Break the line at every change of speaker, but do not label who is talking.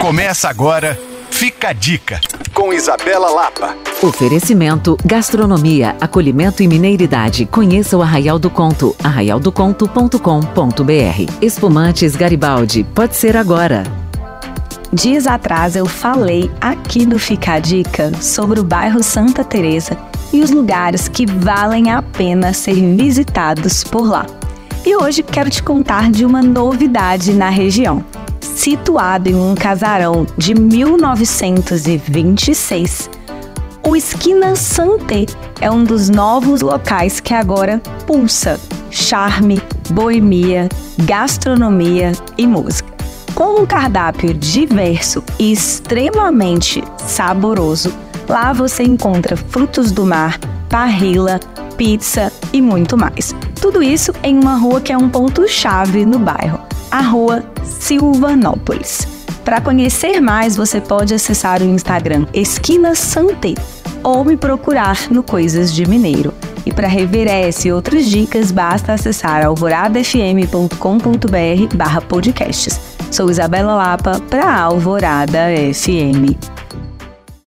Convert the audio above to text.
Começa agora, fica a dica, com Isabela Lapa.
Oferecimento, gastronomia, acolhimento e mineiridade. Conheça o Arraial do Conto, arraialdoconto.com.br. Espumantes Garibaldi, pode ser agora.
Dias atrás eu falei aqui no Fica a Dica sobre o bairro Santa Teresa e os lugares que valem a pena ser visitados por lá. E hoje quero te contar de uma novidade na região. Situado em um casarão de 1926, o Esquina Santé é um dos novos locais que agora pulsa charme, boemia, gastronomia e música. Com um cardápio diverso e extremamente saboroso, lá você encontra frutos do mar, parrila, pizza e muito mais. Tudo isso em uma rua que é um ponto-chave no bairro, a Rua Silvanópolis. Para conhecer mais, você pode acessar o Instagram Esquina Santé ou me procurar no Coisas de Mineiro. E para rever essa e outras dicas, basta acessar alvoradafm.com.br barra podcasts. Sou Isabela Lapa para Alvorada FM.